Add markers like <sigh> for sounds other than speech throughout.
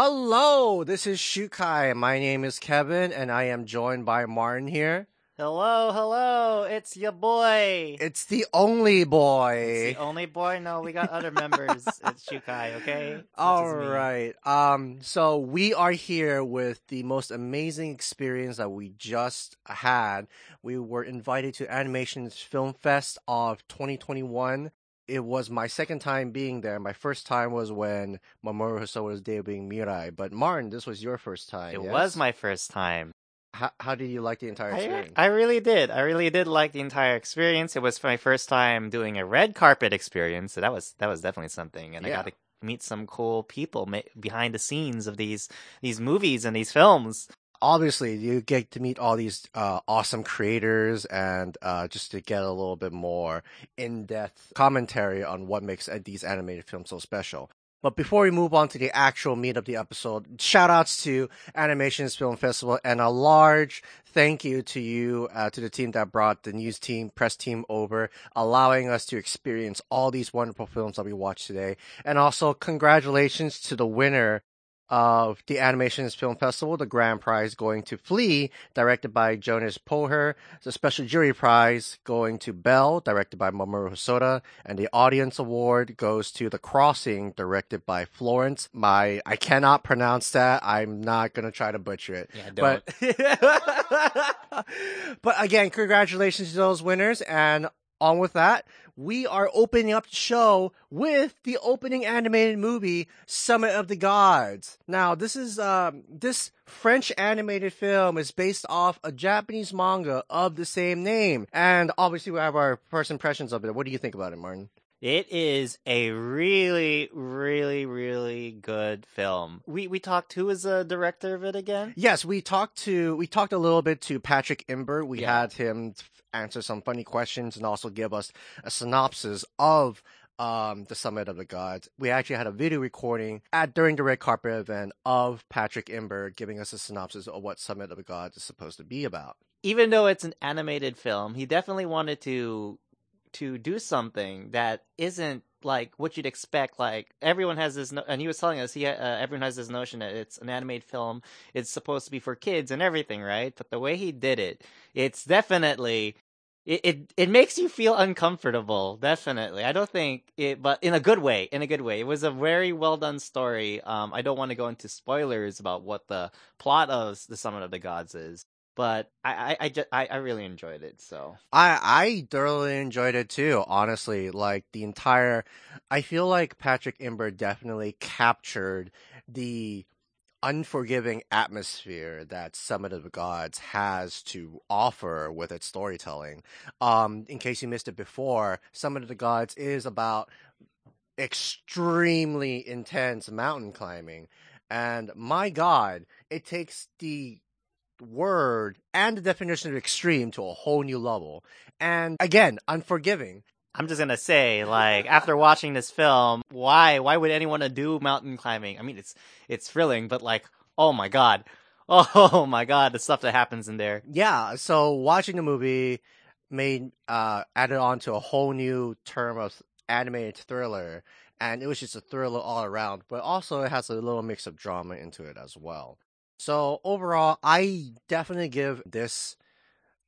Hello, this is Shukai. My name is Kevin, and I am joined by Martin here. Hello, hello, it's your boy. It's the only boy. It's the only boy? No, we got other members. <laughs> it's Shukai, okay? All right. Um, so we are here with the most amazing experience that we just had. We were invited to Animation Is Film Fest of 2021. It was my second time being there. My first time was when Mamoru Hosoda was debuting Mirai. But Martin, this was your first time. It yes? was my first time. How, how did you like the entire experience? I really did. I really did like the entire experience. It was my first time doing a red carpet experience, so that was that was definitely something. And I got to meet some cool people ma- behind the scenes of these these movies and these films. Obviously you get to meet all these uh, awesome creators and uh, just to get a little bit more in-depth commentary on what makes uh, these animated films so special. But before we move on to the actual meat of the episode shout outs to animation is film festival and a large thank you to you uh, to the team that brought the news team press team over allowing us to experience all these wonderful films that we watched today. And also congratulations to the winner of the Animation Is Film Festival, the grand prize going to Flee, directed by Jonas Poher, the special jury prize going to Belle, directed by Mamoru Hosoda, and the audience award goes to The Crossing, directed by Florence. My, I cannot pronounce that. I'm not gonna try to butcher it. Yeah, But, <laughs> but again, congratulations to those winners and on with that, we are opening up the show with the opening animated movie Summit of the Gods. Now, this is um this French animated film is based off a Japanese manga of the same name, and obviously we have our first impressions of it. What do you think about it, Martin? It is a really, really, really good film. We we talked. Who is the director of it again? Yes, we talked to we talked a little bit to Patrick Imbert. We Yeah. had him answer some funny questions and also give us a synopsis of um the Summit of the Gods. We actually had a video recording at during the red carpet event of Patrick Imbert giving us a synopsis of what Summit of the Gods is supposed to be about. even though it's an animated film, he definitely wanted to to do something that isn't like what you'd expect. Like everyone has this, no- and he was telling us he uh, everyone has this notion that it's an animated film. It's supposed to be for kids and everything, right? But the way he did it, it's definitely. It, it it makes you feel uncomfortable, definitely. I don't think it, but in a good way. In a good way, it was a very well done story. Um, I don't want to go into spoilers about what the plot of the Summit of the Gods is, but I I I, ju- I, I really enjoyed it. So I I thoroughly enjoyed it too. Honestly, like the entire, I feel like Patrick Imbert definitely captured the unforgiving atmosphere that Summit of the Gods has to offer with its storytelling. Um, in case you missed it before, Summit of the Gods is about extremely intense mountain climbing, and my God, it takes the word and the definition of extreme to a whole new level. And again, unforgiving. I'm just gonna say, like, after watching this film, why why would anyone do mountain climbing? I mean, it's it's thrilling, but like, oh my god, <laughs> oh my god, the stuff that happens in there. Yeah, so watching the movie made uh added on to a whole new term of animated thriller and it was just a thriller all around, but also it has a little mix of drama into it as well. So overall, I definitely give this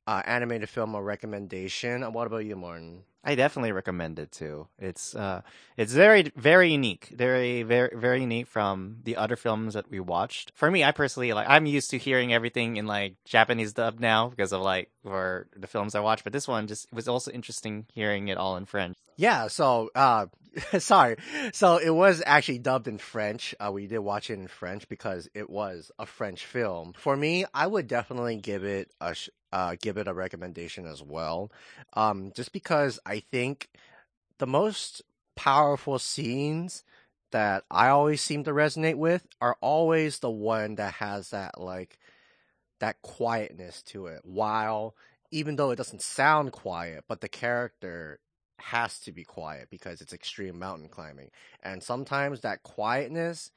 uh, animated film a recommendation. What about you, Martin? I definitely recommend it too. It's uh, it's very very unique, very very very unique from the other films that we watched. For me, I personally like I'm used to hearing everything in like Japanese dub now because of like for the films I watch. But this one just it was also interesting hearing it all in French. Yeah, so uh <laughs> sorry. So it was actually dubbed in French. Uh we did watch it in French because it was a French film. For me, I would definitely give it a sh- uh give it a recommendation as well. Um just because I think the most powerful scenes that I always seem to resonate with are always the one that has that like that quietness to it while even though it doesn't sound quiet, but the character has to be quiet because it's extreme mountain climbing. And sometimes that quietness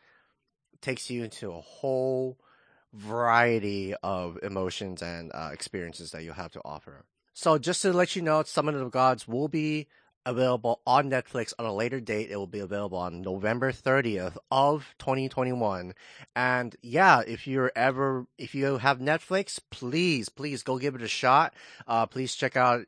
takes you into a whole variety of emotions and uh, experiences that you have to offer. So just to let you know, Summit of Gods will be available on Netflix on a later date. It will be available on November 30th of 2021. And yeah, if you're ever, if you have Netflix, please, please go give it a shot. Uh, please check out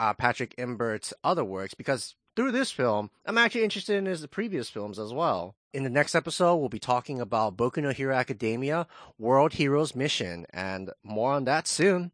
uh, Patrick Imbert's other works because through this film, I'm actually interested in his previous films as well. In the next episode, we'll be talking about Boku no Hero Academia World Heroes Mission and more on that soon.